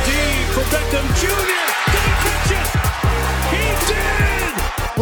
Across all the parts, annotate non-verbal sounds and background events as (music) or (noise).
for Beckham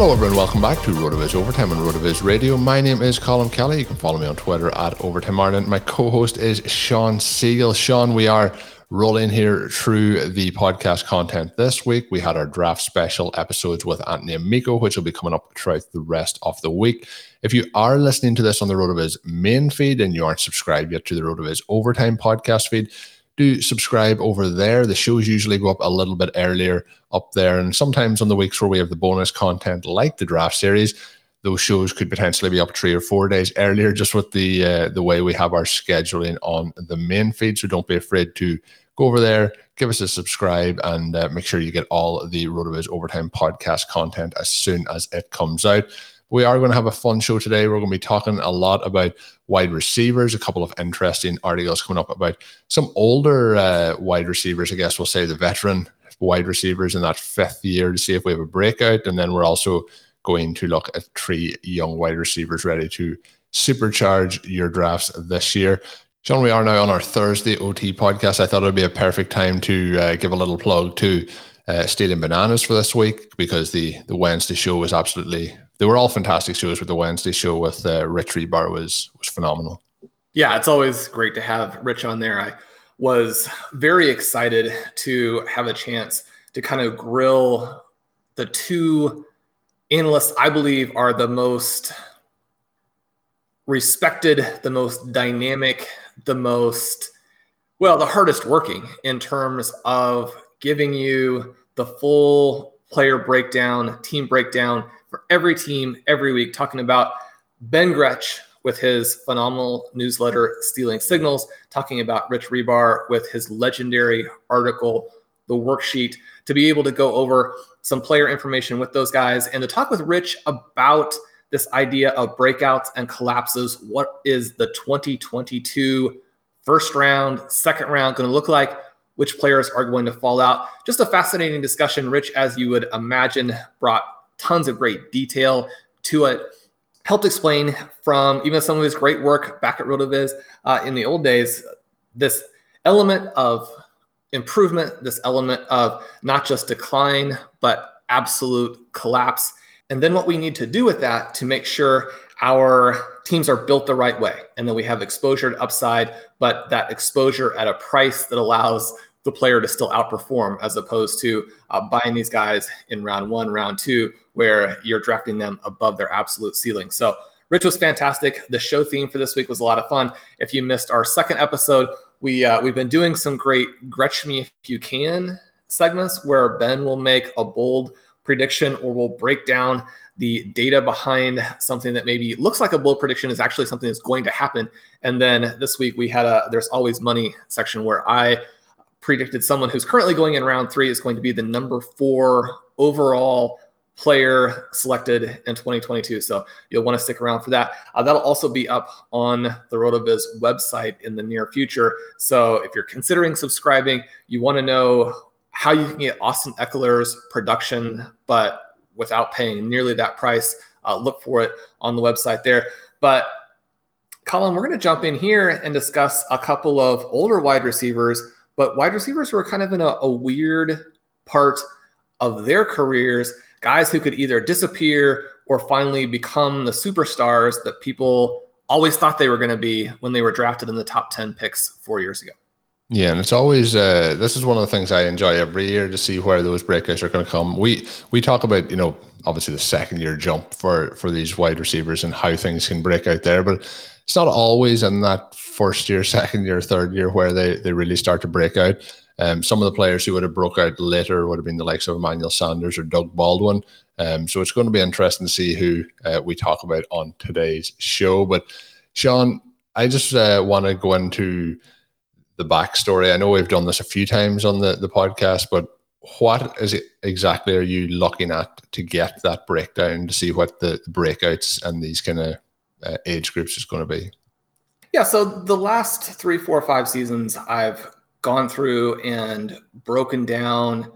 Hello, everyone. Welcome back to RotoViz Overtime on RotoViz Radio. My name is Colin Kelly. You can follow me on Twitter at Overtime Ireland. My co-host is Sean Siegele. Sean, we are rolling here through the podcast content this week. We had our draft special episodes with Anthony Amico, which will be coming up throughout the rest of the week. If you are listening to this on the RotoViz main feed and you aren't subscribed yet to the RotoViz Overtime podcast feed, do subscribe over there. The shows usually go up a little bit earlier up there. And sometimes on the weeks where we have the bonus content like the draft series, those shows could potentially be up three or four days earlier, just with the uh, the way we have our scheduling on the main feed. So don't be afraid to go over there, give us a subscribe, and uh, make sure you get all the RotoViz Overtime podcast content as soon as it comes out. We are going to have a fun show today. We're going to be talking a lot about wide receivers, a couple of interesting articles coming up about some older uh, wide receivers, I guess we'll say the veteran wide receivers in that fifth year to see if we have a breakout. And then we're also going to look at three young wide receivers ready to supercharge your drafts this year. Shawn, we are now on our Thursday OT podcast. I thought it would be a perfect time to uh, give a little plug to uh, Stealing Bananas for this week because the the Wednesday show was absolutely they were all fantastic shows, but the Wednesday show with uh, Rich Hribar was was phenomenal. Yeah, it's always great to have Rich on there. I was very excited to have a chance to kind of grill the two analysts I believe are the most respected, the most dynamic, the most, well, the hardest working in terms of giving you the full player breakdown, team breakdown for every team every week, talking about Ben Gretch with his phenomenal newsletter, Stealing Signals, talking about Rich Hribar with his legendary article, The Worksheet, to be able to go over some player information with those guys and to talk with Rich about this idea of breakouts and collapses. What is the 2022 first round, second round going to look like? Which players are going to fall out? Just a fascinating discussion. Rich, as you would imagine, brought tons of great detail to it. Helped explain from even some of his great work back at RotoViz uh, in the old days, this element of improvement, this element of not just decline, but absolute collapse and then what we need to do with that to make sure our teams are built the right way and then we have exposure to upside, but that exposure at a price that allows the player to still outperform as opposed to uh, buying these guys in round one, round two, where you're drafting them above their absolute ceiling. So, Rich was fantastic. The show theme for this week was a lot of fun. If you missed our second episode, we uh, we've been doing some great Gretch Me If You Can segments where Ben will make a bold prediction or we'll break down the data behind something that maybe looks like a bold prediction is actually something that's going to happen. And then this week we had a there's always money section where I predicted someone who's currently going in round three is going to be the number four overall player selected in 2022. So you'll want to stick around for that. Uh, that'll also be up on the RotoViz website in the near future. So if you're considering subscribing, you want to know how you can get Austin Ekeler's production, but without paying nearly that price. Uh, look for it on the website there. But Colin, we're going to jump in here and discuss a couple of older wide receivers, but wide receivers were kind of in a, a weird part of their careers, guys who could either disappear or finally become the superstars that people always thought they were going to be when they were drafted in the top 10 picks four years ago. Yeah, and it's always uh, this is one of the things I enjoy every year to see where those breakouts are going to come. We we talk about you know obviously the second year jump for for these wide receivers and how things can break out there, but it's not always in that first year, (laughs) second year, third year where they they really start to break out. Um, some of the players who would have broke out later would have been the likes of Emmanuel Sanders or Doug Baldwin. Um, so it's going to be interesting to see who uh, we talk about on today's show. But Sean, I just uh, want to go into the backstory. I know we've done this a few times on the, the podcast, but what is it exactly are you looking at to get that breakdown to see what the breakouts and these kind of uh, age groups is going to be? Yeah, so the last three, four, five seasons, I've gone through and broken down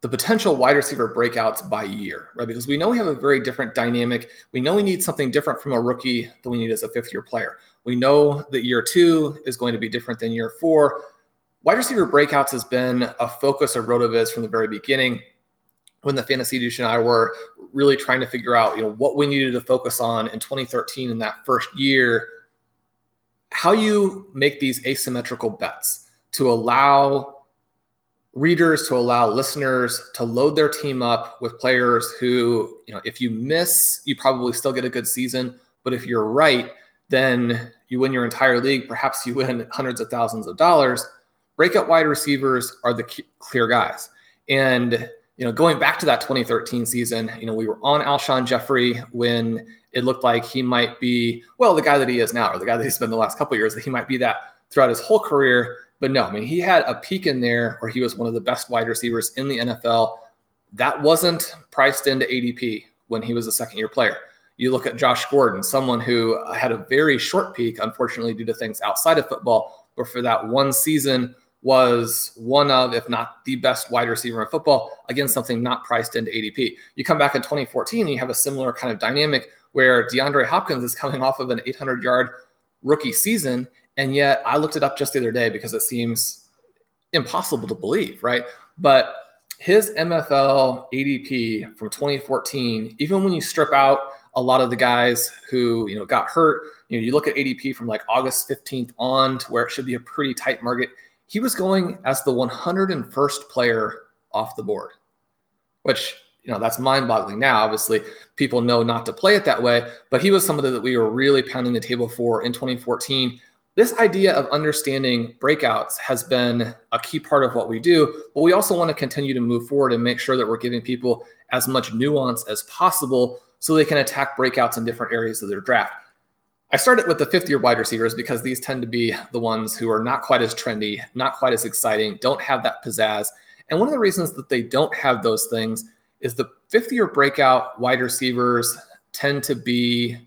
the potential wide receiver breakouts by year, right? Because we know we have a very different dynamic. We know we need something different from a rookie than we need as a fifth year player. We know that year two is going to be different than year four. Wide receiver breakouts has been a focus of RotoViz from the very beginning when the fantasy douche and I were really trying to figure out, you know, what we needed to focus on in 2013 in that first year, how you make these asymmetrical bets to allow readers to allow listeners to load their team up with players who, you know, if you miss, you probably still get a good season. But if you're right, then you win your entire league. Perhaps you win hundreds of thousands of dollars. Breakout wide receivers are the clear guys. And, you know, going back to that 2013 season, you know, we were on Alshon Jeffery when it looked like he might be, well, the guy that he is now, or the guy that he's been the last couple years, that he might be that throughout his whole career. But no, I mean, he had a peak in there where he was one of the best wide receivers in the NFL. That wasn't priced into ADP when he was a second year player. You look at Josh Gordon, someone who had a very short peak, unfortunately, due to things outside of football, but for that one season was one of, if not the best wide receiver in football, again, something not priced into ADP. You come back in 2014 and you have a similar kind of dynamic where DeAndre Hopkins is coming off of an 800 yard rookie season and yet I looked it up just the other day because it seems impossible to believe, right? But his MFL ADP from 2014, even when you strip out a lot of the guys who, you know, got hurt, you know, you look at ADP from like August 15th on to where it should be a pretty tight market. He was going as the 101st player off the board, which you know that's mind-boggling now obviously people know not to play it that way but he was somebody that we were really pounding the table for in 2014 this idea of understanding breakouts has been a key part of what we do, but we also want to continue to move forward and make sure that we're giving people as much nuance as possible so they can attack breakouts in different areas of their draft. I started with the fifth year wide receivers because these tend to be the ones who are not quite as trendy, not quite as exciting, don't have that pizzazz. And one of the reasons that they don't have those things is the fifth year breakout wide receivers tend to be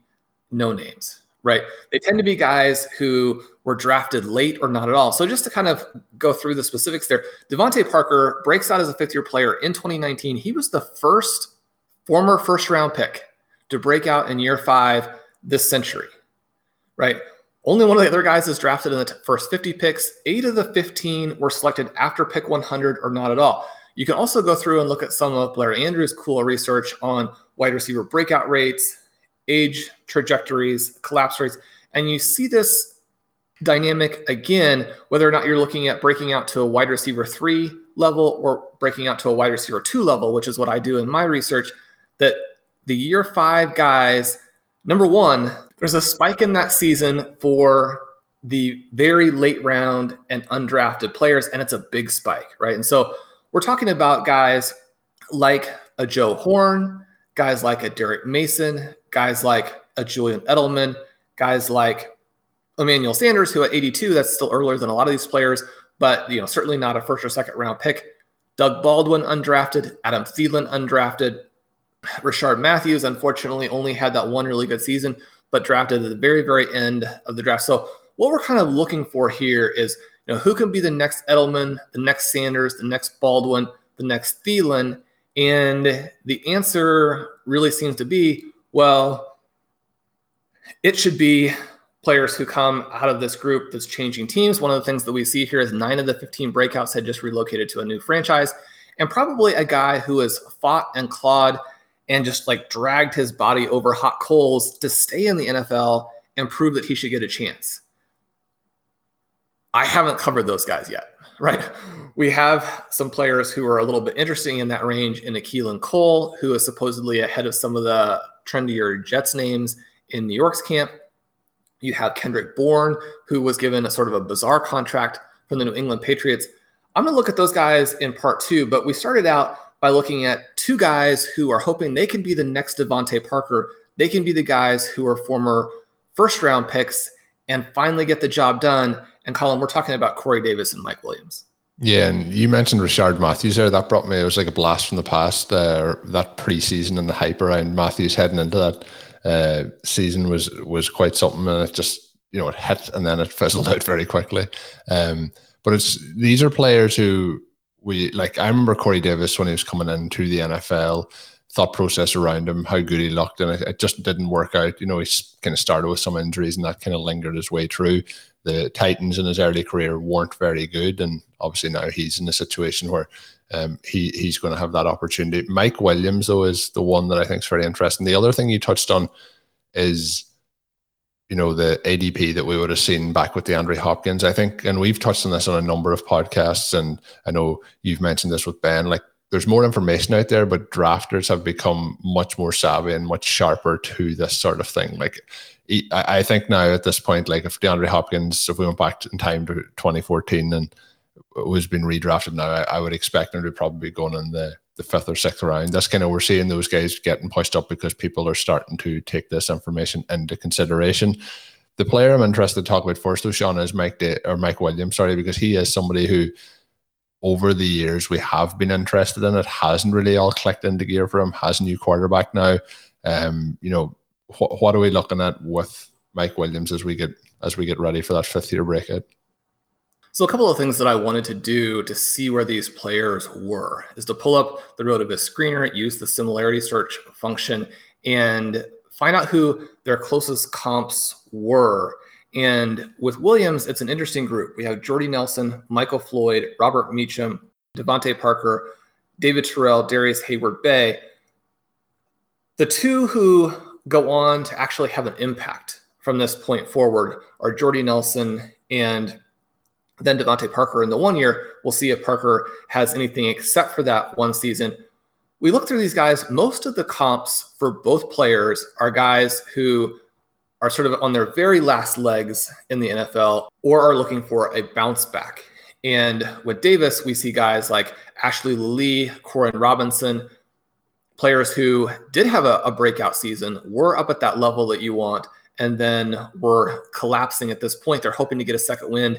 no names right? They tend to be guys who were drafted late or not at all. So just to kind of go through the specifics there, DeVante Parker breaks out as a fifth year player in 2019. He was the first former first round pick to break out in year five this century, right? Only one of the other guys is drafted in the first 50 picks. Eight of the 15 were selected after pick 100 or not at all. You can also go through and look at some of Blair Andrews' cool research on wide receiver breakout rates, age trajectories, collapse rates. And you see this dynamic again, whether or not you're looking at breaking out to a wide receiver three level or breaking out to a wide receiver two level, which is what I do in my research, that the year five guys, number one, there's a spike in that season for the very late round and undrafted players, and it's a big spike, right? And so we're talking about guys like a Joe Horn, guys like a Derrick Mason, guys like a Julian Edelman, guys like Emmanuel Sanders, who at 82, that's still earlier than a lot of these players, but you know, certainly not a first or second round pick. Doug Baldwin undrafted, Adam Thielen undrafted, Rishard Matthews unfortunately only had that one really good season, but drafted at the very, very end of the draft. So what we're kind of looking for here is, you know, who can be the next Edelman, the next Sanders, the next Baldwin, the next Thielen, and the answer really seems to be well, it should be players who come out of this group that's changing teams. One of the things that we see here is nine of the 15 breakouts had just relocated to a new franchise, and probably a guy who has fought and clawed and just like dragged his body over hot coals to stay in the NFL and prove that he should get a chance. I haven't covered those guys yet, (laughs) right? We have some players who are a little bit interesting in that range in Keelan Cole, who is supposedly ahead of some of the trendier Jets names in New York's camp. You have Kendrick Bourne, who was given a sort of a bizarre contract from the New England Patriots. I'm going to look at those guys in part two, but we started out by looking at two guys who are hoping they can be the next DeVante Parker. They can be the guys who are former first round picks and finally get the job done. And Colin, we're talking about Corey Davis and Mike Williams. Yeah, and you mentioned Rishard Matthews there. That brought me, it was like a blast from the past, uh, that preseason and the hype around Matthews heading into that uh, season was was quite something, and it just you know it hit and then it fizzled (laughs) out very quickly. Um, but it's these are players who we like. I remember Corey Davis when he was coming into the NFL. Thought process around him, how good he looked, and it, it just didn't work out. You know, he kind of started with some injuries, and that kind of lingered his way through. The Titans in his early career weren't very good, and obviously now he's in a situation where um, he he's going to have that opportunity. Mike Williams, though, is the one that I think is very interesting. The other thing you touched on is, you know, the ADP that we would have seen back with the DeAndre Hopkins. I think, and we've touched on this on a number of podcasts, and I know you've mentioned this with Ben. Like, there's more information out there, but drafters have become much more savvy and much sharper to this sort of thing. Like, I think now at this point, like if DeAndre Hopkins, if we went back in time to 2014 and was being redrafted now, I, I, would expect him to probably be going in the, the fifth or sixth round. That's kind of we're seeing those guys getting pushed up because people are starting to take this information into consideration. The player I'm interested to talk about first, though, Sean, is Mike Day, or Mike Williams, sorry, because he is somebody who over the years we have been interested in. It hasn't really all clicked into gear for him. Has a new quarterback now. Um, you know, wh- what are we looking at with Mike Williams as we get as we get ready for that fifth year breakout? So a couple of things that I wanted to do to see where these players were is to pull up the RotoViz screener, use the similarity search function, and find out who their closest comps were. And with Williams, it's an interesting group. We have Jordy Nelson, Michael Floyd, Robert Meacham, DeVante Parker, David Terrell, Darrius Heyward-Bey. The two who go on to actually have an impact from this point forward are Jordy Nelson and then DeVante Parker in the one year. We'll see if Parker has anything except for that one season. We look through these guys. Most of the comps for both players are guys who are sort of on their very last legs in the NFL or are looking for a bounce back. And with Davis, we see guys like Ashley Lelie, Koren Robinson, players who did have a, a breakout season, were up at that level that you want, and then were collapsing at this point. They're hoping to get a second win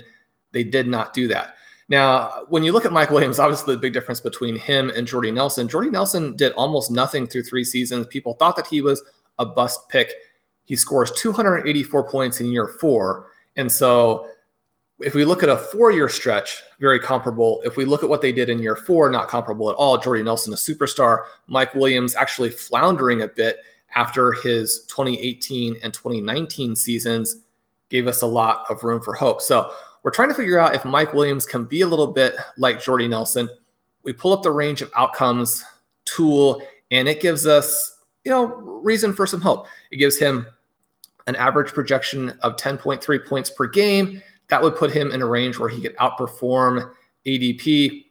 they did not do that. Now, when you look at Mike Williams, obviously the big difference between him and Jordy Nelson, Jordy Nelson did almost nothing through three seasons. People thought that he was a bust pick. He scores 284 points in year four. And so if we look at a four year stretch, very comparable. If we look at what they did in year four, not comparable at all. Jordy Nelson, a superstar. Mike Williams actually floundering a bit after his 2018 and 2019 seasons gave us a lot of room for hope. So we're trying to figure out if Mike Williams can be a little bit like Jordy Nelson. We pull up the range of outcomes tool, and it gives us, you know, reason for some hope. It gives him an average projection of 10.3 points per game. That would put him in a range where he could outperform ADP.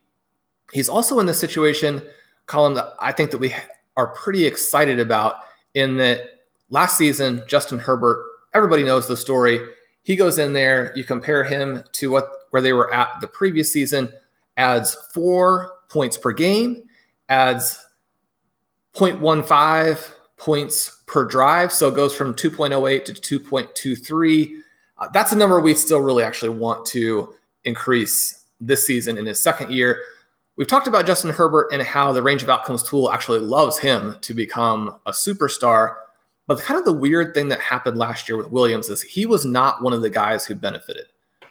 He's also in the situation, Colin, that I think that we are pretty excited about in that last season, Justin Herbert, everybody knows the story he goes in there, you compare him to what where they were at the previous season, adds four points per game, adds 0.15 points per drive. So it goes from 2.08 to 2.23. Uh, that's a number we still really actually want to increase this season in his second year. We've talked about Justin Herbert and how the range of outcomes tool actually loves him to become a superstar. But kind of the weird thing that happened last year with Williams is he was not one of the guys who benefited,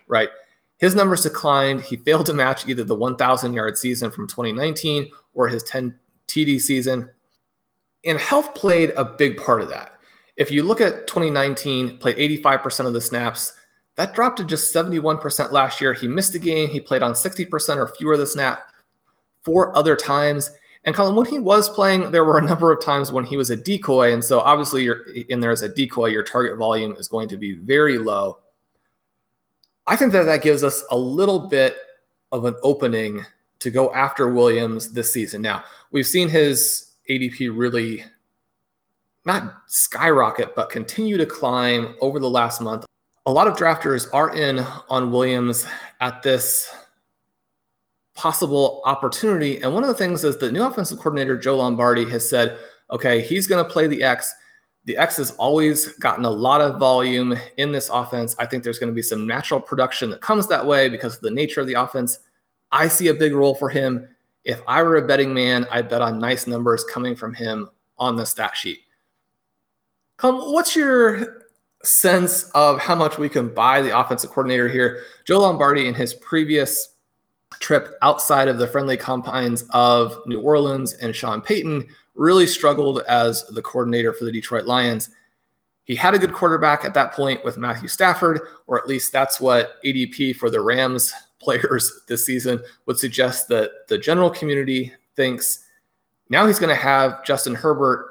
right? His numbers declined. He failed to match either the 1,000 yard season from 2019 or his 10 TD season. And health played a big part of that. If you look at 2019, played 85% of the snaps. That dropped to just 71% last year. He missed a game. He played on 60% or fewer of the snap four other times. And Colin, when he was playing, there were a number of times when he was a decoy. And so obviously you're in there as a decoy, your target volume is going to be very low. I think that that gives us a little bit of an opening to go after Williams this season. Now, we've seen his ADP really not skyrocket, but continue to climb over the last month. A lot of drafters are in on Williams at this possible opportunity. And one of the things is the new offensive coordinator, Joe Lombardi, has said, okay, he's going to play the X. The X has always gotten a lot of volume in this offense. I think there's going to be some natural production that comes that way because of the nature of the offense. I see a big role for him. If I were a betting man, I'd bet on nice numbers coming from him on the stat sheet. Come, what's your sense of how much we can buy the offensive coordinator here? Joe Lombardi, in his previous trip outside of the friendly confines of New Orleans and Sean Payton, really struggled as the coordinator for the Detroit Lions. He had a good quarterback at that point with Matthew Stafford, or at least that's what ADP for the Rams (laughs) players this season would suggest that the general community thinks now he's going to have Justin Herbert.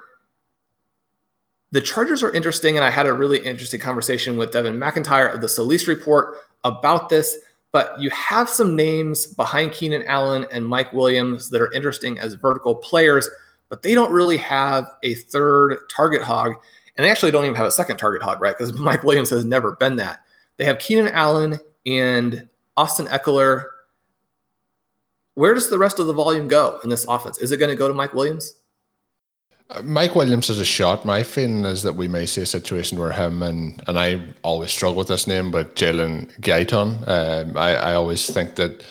The Chargers are interesting, and I had a really interesting conversation with Devin McIntyre of the Solis Report about this. But you have some names behind Keenan Allen and Mike Williams that are interesting as vertical players, but they don't really have a third target hog. And they actually don't even have a second target hog, right? Because (laughs) Mike Williams has never been that. They have Keenan Allen and Austin Ekeler. Where does the rest of the volume go in this offense? Is it going to go to Mike Williams? Mike Williams has a shot. My feeling is that we may see a situation where him and and I always struggle with this name, but Jalen Guyton. Um, I I always think that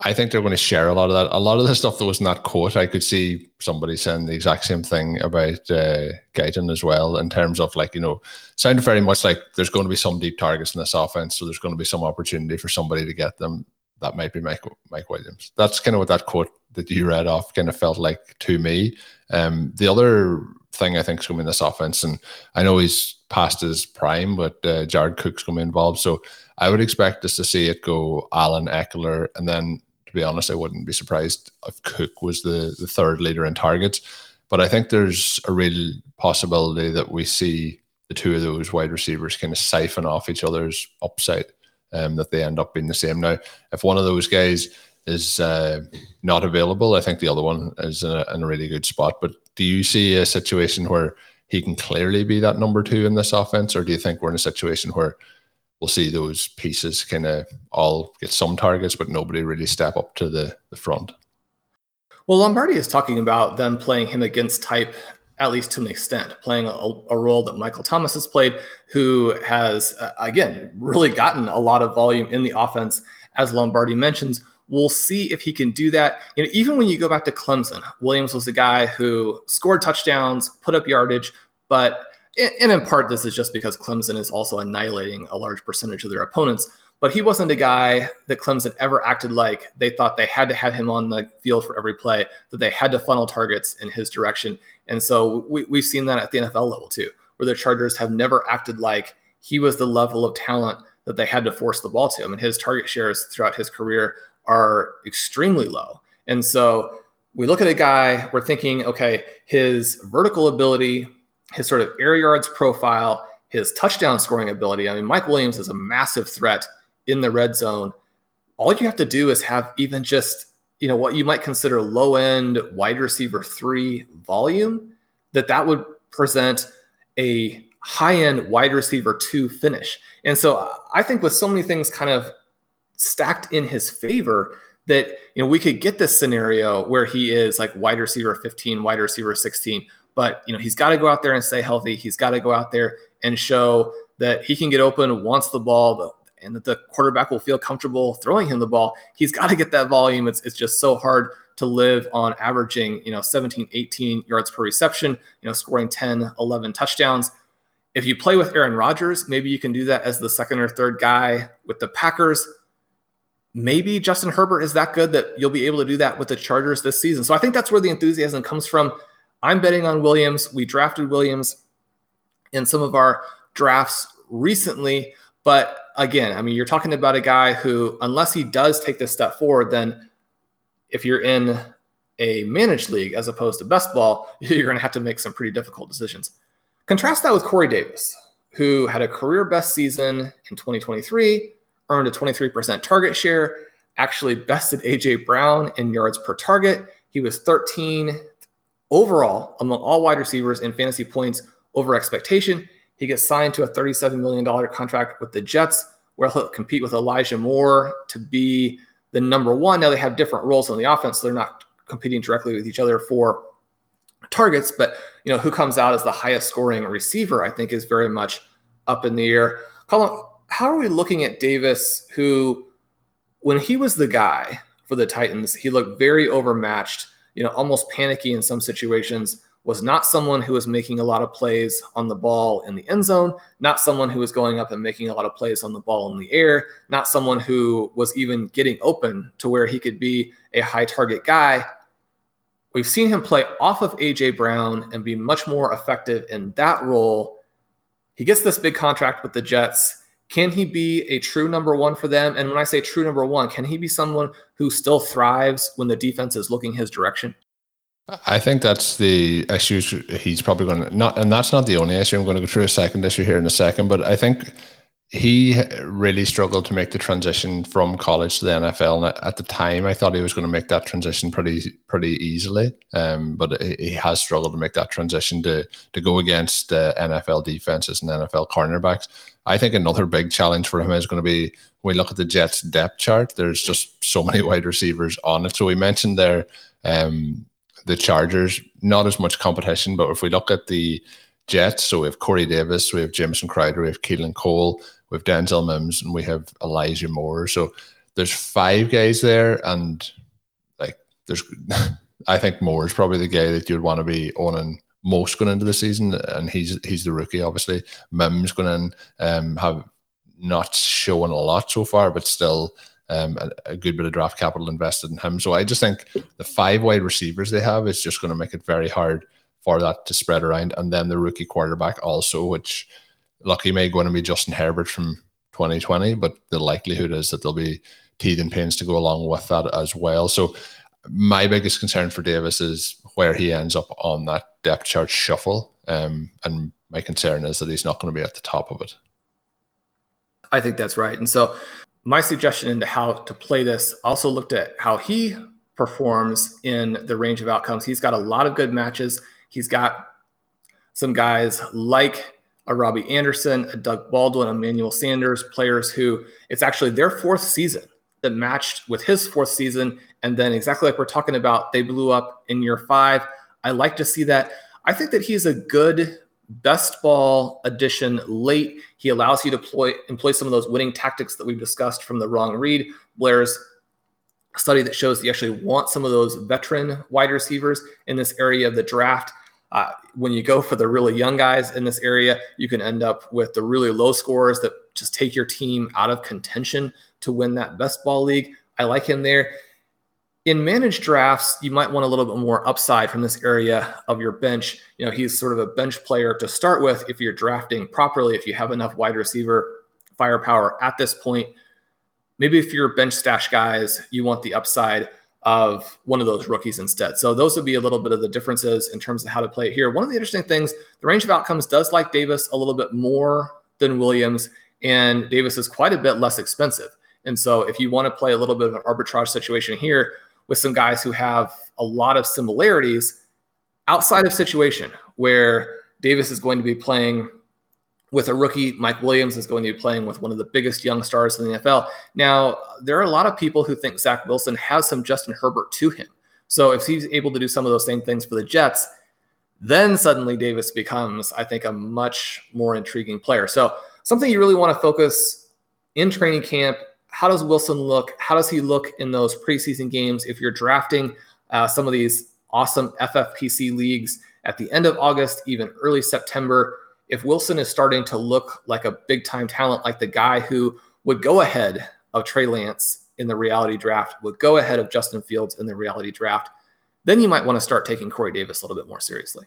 I think they're going to share a lot of that. A lot of the stuff that was not quote, I could see somebody saying the exact same thing about uh, Guyton as well, in terms of like, you know, sounded very much like there's going to be some deep targets in this offense. So there's going to be some opportunity for somebody to get them. That might be Mike, Mike Williams. That's kind of what that quote that you read off kind of felt like to me. Um, the other thing I think is going to this offense, and I know he's past his prime, but uh, Jared Cook's going to be involved. So I would expect us to see it go Allen Ekeler, and then to be honest, I wouldn't be surprised if Cook was the, the third leader in targets. But I think there's a real possibility that we see the two of those wide receivers kind of siphon off each other's upside, um, that they end up being the same. Now, if one of those guys is uh, not available, I think the other one is in a, in a really good spot. But do you see a situation where he can clearly be that number two in this offense, or do you think we're in a situation where we'll see those pieces kind of all get some targets, but nobody really step up to the, the front. Well, Lombardi is talking about them playing him against type, at least to an extent, playing a, a role that Michael Thomas has played, who has, uh, again, really gotten a lot of volume in the offense, as Lombardi mentions. We'll see if he can do that. You know, even when you go back to Clemson, Williams was the guy who scored touchdowns, put up yardage, but and in part this is just because Clemson is also annihilating a large percentage of their opponents. But he wasn't a guy that Clemson ever acted like they thought they had to have him on the field for every play, that they had to funnel targets in his direction. And so we, we've seen that at the NFL level too, where the Chargers have never acted like he was the level of talent that they had to force the ball to. I mean, his target shares throughout his career are extremely low. And so we look at a guy, we're thinking, okay, his vertical ability his sort of air yards profile, his touchdown scoring ability. I mean, Mike Williams is a massive threat in the red zone. All you have to do is have even just, you know, what you might consider low end wide receiver three volume, that that would present a high end wide receiver two finish. And so I think with so many things kind of stacked in his favor, that you know we could get this scenario where he is like wide receiver 15 wide receiver 16 but you know, he's got to go out there and stay healthy. He's got to go out there and show that he can get open, wants the ball, and that the quarterback will feel comfortable throwing him the ball. He's got to get that volume. It's, it's just so hard to live on averaging, you know, 17, 18 yards per reception, you know, scoring 10, 11 touchdowns. If you play with Aaron Rodgers, maybe you can do that as the second or third guy with the Packers. Maybe Justin Herbert is that good that you'll be able to do that with the Chargers this season. So I think that's where the enthusiasm comes from. I'm betting on Williams. We drafted Williams in some of our drafts recently. But again, I mean, you're talking about a guy who, unless he does take this step forward, then if you're in a managed league as opposed to best ball, (laughs) you're going to have to make some pretty difficult decisions. Contrast that with Corey Davis, who had a career best season in 2023, earned a 23% target share, actually bested AJ Brown in yards per target. He was 13 overall among all wide receivers in fantasy points over expectation. He gets signed to a $37 million contract with the Jets, where he'll compete with Elijah Moore to be the number one. Now they have different roles on the offense, so they're not competing directly with each other for targets, but you know who comes out as the highest scoring receiver, I think, is very much up in the air. Colin, how are we looking at Davis, who, when he was the guy for the Titans, he looked very overmatched, you know, almost panicky in some situations was not someone who was making a lot of plays on the ball in the end zone, not someone who was going up and making a lot of plays on the ball in the air, not someone who was even getting open to where he could be a high target guy. We've seen him play off of AJ Brown and be much more effective in that role. He gets this big contract with the Jets. Can he be a true number one for them? And when I say true number one, can he be someone who still thrives when the defense is looking his direction? I think that's the issue he's probably going to not, and that's not the only issue. I'm going to go through a second issue here in a second, but I think he really struggled to make the transition from college to the NFL. And at the time, I thought he was going to make that transition pretty pretty easily, um, but he has struggled to make that transition to to go against uh, NFL defenses and NFL cornerbacks. I think another big challenge for him is going to be when we look at the Jets depth chart. There's just so many wide receivers on it. So we mentioned there. Um, the Chargers, not as much competition. But if we look at the Jets, so we have Corey Davis, we have Jameson Crowder, we have Keelan Cole, we have Denzel Mims, and we have Elijah Moore. So there's five guys there, and like there's, (laughs) I think Moore is probably the guy that you'd want to be owning most going into the season, and he's he's the rookie. Obviously, Mims going in um, have not shown a lot so far, but still um, a, a, good bit of draft capital invested in him. So I just think the five wide receivers they have is just going to make it very hard for that to spread around. And then the rookie quarterback also, which lucky may going to be Justin Herbert from 2020, but the likelihood is that there'll be teeth and pains to go along with that as well. So my biggest concern for Davis is where he ends up on that depth chart shuffle. Um, and my concern is that he's not going to be at the top of it. I think that's right. And so my suggestion into how to play this also looked at how he performs in the range of outcomes. He's got a lot of good matches. He's got some guys like a Robbie Anderson, a Doug Baldwin, Emmanuel Sanders, players who it's actually their fourth season that matched with his fourth season. And then, exactly like we're talking about, they blew up in year five. I like to see that. I think that he's a good best ball addition late. He allows you to employ, employ some of those winning tactics that we've discussed from the wrong read. Blair's study that shows you actually want some of those veteran wide receivers in this area of the draft. Uh, when you go for the really young guys in this area, you can end up with the really low scores that just take your team out of contention to win that best ball league. I like him there in managed drafts, you might want a little bit more upside from this area of your bench. You know, he's sort of a bench player to start with if you're drafting properly, if you have enough wide receiver firepower at this point. Maybe if you're bench stash guys, you want the upside of one of those rookies instead. So those would be a little bit of the differences in terms of how to play it here. One of the interesting things, the range of outcomes does like Davis a little bit more than Williams, and Davis is quite a bit less expensive. And so if you want to play a little bit of an arbitrage situation here, with some guys who have a lot of similarities outside of situation where Davis is going to be playing with a rookie. Mike Williams is going to be playing with one of the biggest young stars in the NFL. Now, there are a lot of people who think Zach Wilson has some Justin Herbert to him. So if he's able to do some of those same things for the Jets, then suddenly Davis becomes, I think, a much more intriguing player. So something you really want to focus in training camp how does Wilson look? How does he look in those preseason games? If you're drafting uh, some of these awesome FFPC leagues at the end of August, even early September, if Wilson is starting to look like a big time talent, like the guy who would go ahead of Trey Lance in the reality draft, would go ahead of Justin Fields in the reality draft, then you might want to start taking Corey Davis a little bit more seriously.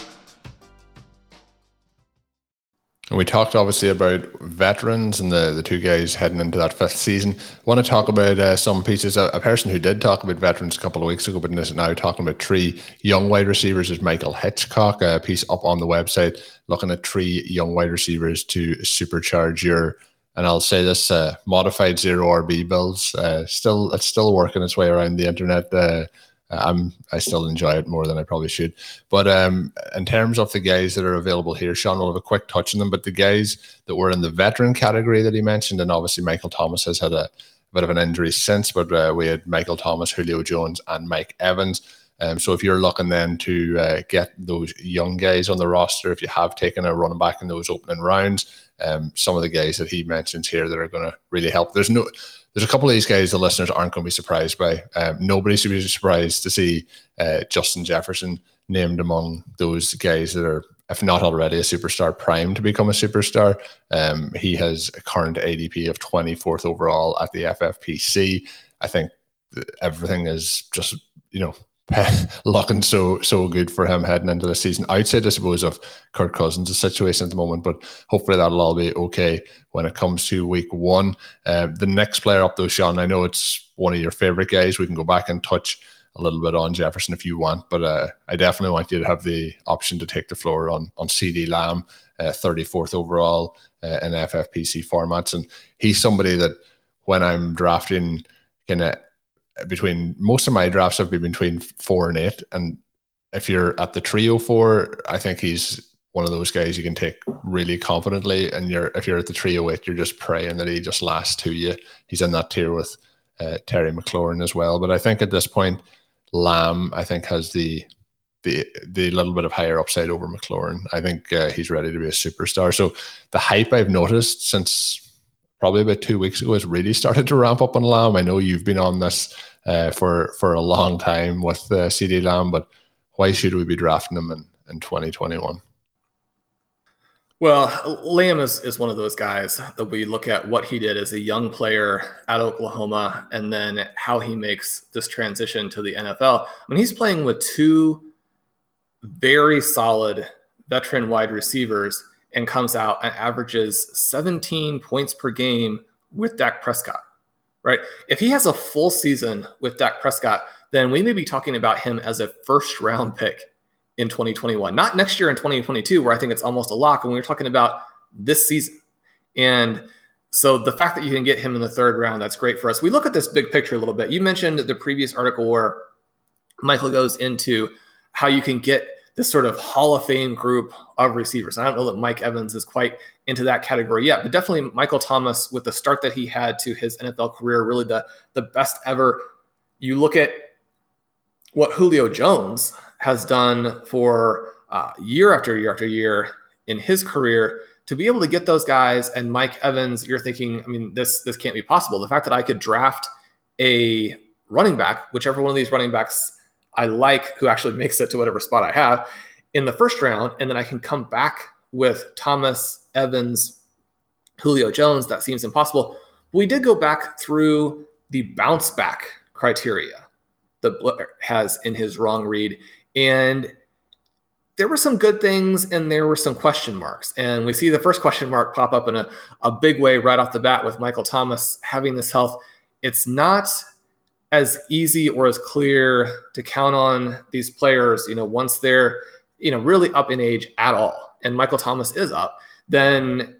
And we talked obviously about veterans and the, the two guys heading into that fifth season. I want to talk about uh, some pieces. A, a, person who did talk about veterans a couple of weeks ago, but is now talking about three young wide receivers is Michael Hitchcock. A piece up on the website looking at three young wide receivers to supercharge your. And I'll say this: uh, modified zero RB builds. Uh, still, it's still working its way around the internet uh, I'm I still enjoy it more than I probably should. But um, in terms of the guys that are available here, Sean will have a quick touch on them. But the guys that were in the veteran category that he mentioned, and obviously Michael Thomas has had a, bit of an injury since, but uh, we had Michael Thomas, Julio Jones, and Mike Evans. Um, so if you're looking then to uh, get those young guys on the roster, if you have taken a running back in those opening rounds, um, some of the guys that he mentions here that are going to really help. There's no there's a couple of these guys the listeners aren't going to be surprised by. Um, nobody should be surprised to see uh, Justin Jefferson named among those guys that are, if not already, a superstar prime to become a superstar. Um, he has a current ADP of 24th overall at the FFPC. I think everything is just, you know, (laughs) looking so so good for him heading into the season. Outside, I suppose, of Kirk Cousins' situation at the moment, but hopefully that'll all be okay when it comes to week one. Uh, the next player up, though, Sean, I know it's one of your favorite guys. We can go back and touch a little bit on Jefferson if you want, but uh, I definitely want you to have the option to take the floor on on CeeDee Lamb, uh, 34th overall uh, in FFPC formats, and he's somebody that when I'm drafting kind of between most of my drafts have been between four and eight. And if you're at the trio four, I think he's one of those guys you can take really confidently. And you're if you're at the trio eight, you're just praying that he just lasts to you. He's in that tier with uh, Terry McLaurin as well. But I think at this point, Lamb I think has the the the little bit of higher upside over McLaurin. I think uh, he's ready to be a superstar. So the hype I've noticed since probably about two weeks ago has really started to ramp up on Lamb. I know you've been on this uh, for for a long time with uh, CeeDee Lamb, but why should we be drafting him in, in 2021? Well, Lamb is, is one of those guys that we look at what he did as a young player at Oklahoma and then how he makes this transition to the NFL. I mean, he's playing with two very solid veteran wide receivers and comes out and averages 17 points per game with Dak Prescott right? If he has a full season with Dak Prescott, then we may be talking about him as a first round pick in 2021, not next year in 2022, where I think it's almost a lock. And we are talking about this season. And so the fact that you can get him in the third round, that's great for us. We look at this big picture a little bit. You mentioned the previous article where Michael goes into how you can get this sort of Hall of Fame group of receivers. I don't know that Mike Evans is quite into that category yet, but definitely Michael Thomas with the start that he had to his NFL career, really the the best ever. You look at what Julio Jones has done for uh, year after year after year in his career to be able to get those guys and Mike Evans, you're thinking, I mean, this this can't be possible. The fact that I could draft a running back, whichever one of these running backs I like, who actually makes it to whatever spot I have in the first round, and then I can come back with Thomas Evans, Julio Jones. That seems impossible. We did go back through the bounce back criteria that Blair has in his wrong read, and there were some good things and there were some question marks. And we see the first question mark pop up in a, a big way right off the bat with Michael Thomas having this health. It's not as easy or as clear to count on these players, you know, once they're, you know, really up in age at all. And Michael Thomas is up, then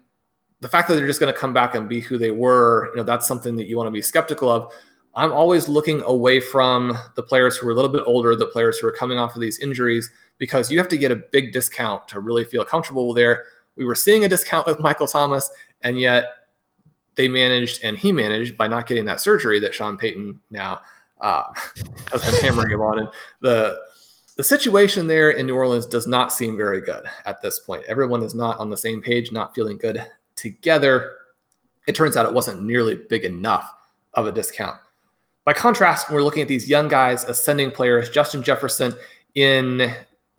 the fact that they're just going to come back and be who they were, you know, that's something that you want to be skeptical of. I'm always looking away from the players who are a little bit older, the players who are coming off of these injuries, because you have to get a big discount to really feel comfortable there. We were seeing a discount with Michael Thomas, and yet they managed and he managed by not getting that surgery that Sean Payton now uh, (laughs) has been hammering him on. And the the situation there in New Orleans does not seem very good at this point. Everyone is not on the same page, not feeling good together. It turns out it wasn't nearly big enough of a discount. By contrast, we're looking at these young guys, ascending players, Justin Jefferson in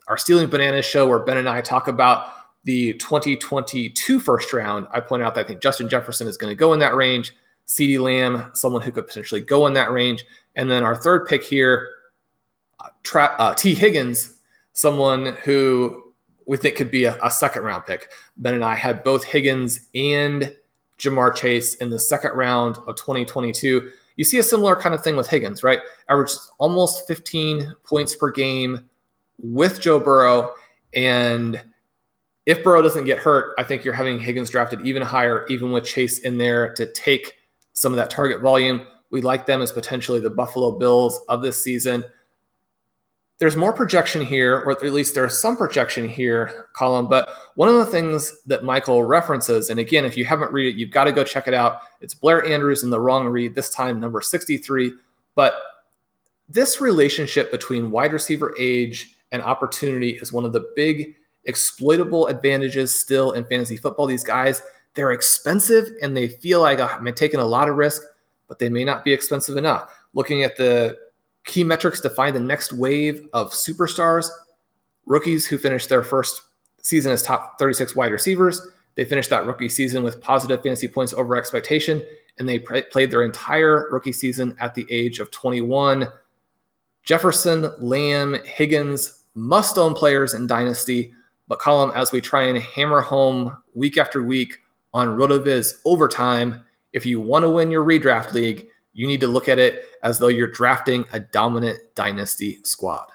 our Stealing Bananas show, where Ben and I talk about the 2022 first round, I point out that I think Justin Jefferson is going to go in that range. CeeDee Lamb, someone who could potentially go in that range. And then our third pick here, uh, uh, Tee Higgins, someone who we think could be a, a, second round pick. Ben and I had both Higgins and Ja'Marr Chase in the second round of 2022. You see a similar kind of thing with Higgins, right? Averaged almost 15 points per game with Joe Burrow. And if Burrow doesn't get hurt, I think you're having Higgins drafted even higher, even with Chase in there to take some of that target volume. We like them as potentially the Buffalo Bills of this season. There's more projection here, or at least there's some projection here, Colm. But one of the things that Michael references, and again, if you haven't read it, you've got to go check it out. It's Blair Andrews in the wrong read, this time number 63. But this relationship between wide receiver age and opportunity is one of the big exploitable advantages still in fantasy football. These guys, they're expensive and they feel like uh, oh, I'm taking a lot of risk, but they may not be expensive enough. Looking at the key metrics to find the next wave of superstars, rookies who finished their first season as top 36 wide receivers. They finished that rookie season with positive fantasy points over expectation, and they played their entire rookie season at the age of 21. Jefferson, Lamb, Higgins, must own players in Dynasty but Colm, as we try and hammer home week after week on RotoViz overtime, if you want to win your redraft league, you need to look at it as though you're drafting a dominant dynasty squad.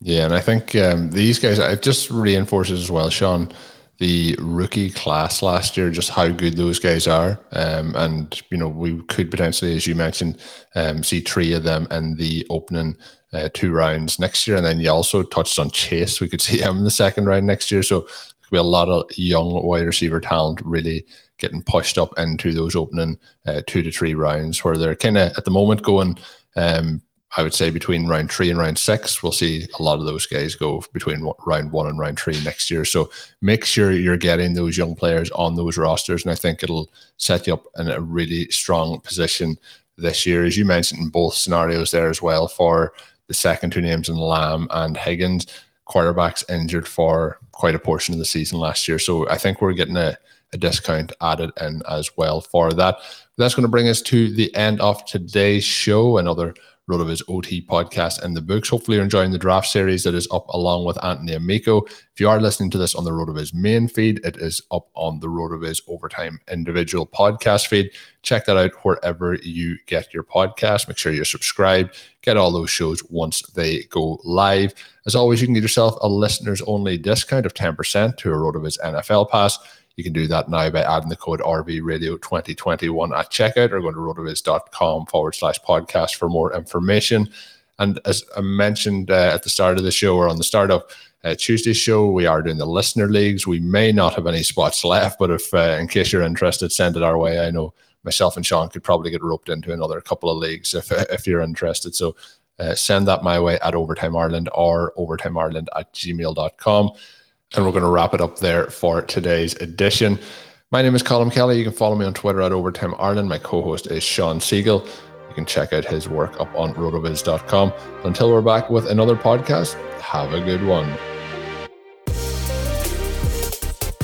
Yeah, and I think um, these guys, it just reinforces as well, Shawn, the rookie class last year, just how good those guys are. Um, and, you know, we could potentially, as you mentioned, um, see three of them in the opening uh, two rounds next year. And then you also touched on Chase. We could see him in the second round next year. So there'll be a lot of young wide receiver talent really getting pushed up into those opening uh, two to three rounds where they're kind of at the moment going, um, I would say between round three and round six, we'll see a lot of those guys go between round one and round three next year. So make sure you're getting those young players on those rosters. And I think it'll set you up in a really strong position this year, as you mentioned in both scenarios there as well for the second two names in Lamb and Higgins, quarterbacks injured for quite a portion of the season last year. So I think we're getting a, a discount added in as well for that. That's going to bring us to the end of today's show. Another RotoViz OT podcast and the books. Hopefully, you're enjoying the draft series that is up along with Anthony Amico. If you are listening to this on the RotoViz main feed, it is up on the RotoViz Overtime individual podcast feed. Check that out wherever you get your podcast. Make sure you're subscribed. Get all those shows once they go live. As always, you can get yourself a listeners only discount of 10% to a RotoViz NFL pass. You can do that now by adding the code RV Radio 2021 at checkout or go to rotoviz.com forward slash podcast for more information. And as I mentioned uh, at the start of the show or on the start of uh, Tuesday's show, we are doing the listener leagues. We may not have any spots (laughs) left, but if uh, in case you're interested, send it our way. I know myself and Sean could probably get roped into another couple of leagues if (laughs) if you're interested. So uh, send that my way at Overtime Ireland or Overtime Ireland at gmail.com. And we're going to wrap it up there for today's edition. My name is Colm Kelly. You can follow me on Twitter at Overtime Ireland. My co host is Shawn Siegele. You can check out his work up on rotoviz.com. Until we're back with another podcast, have a good one.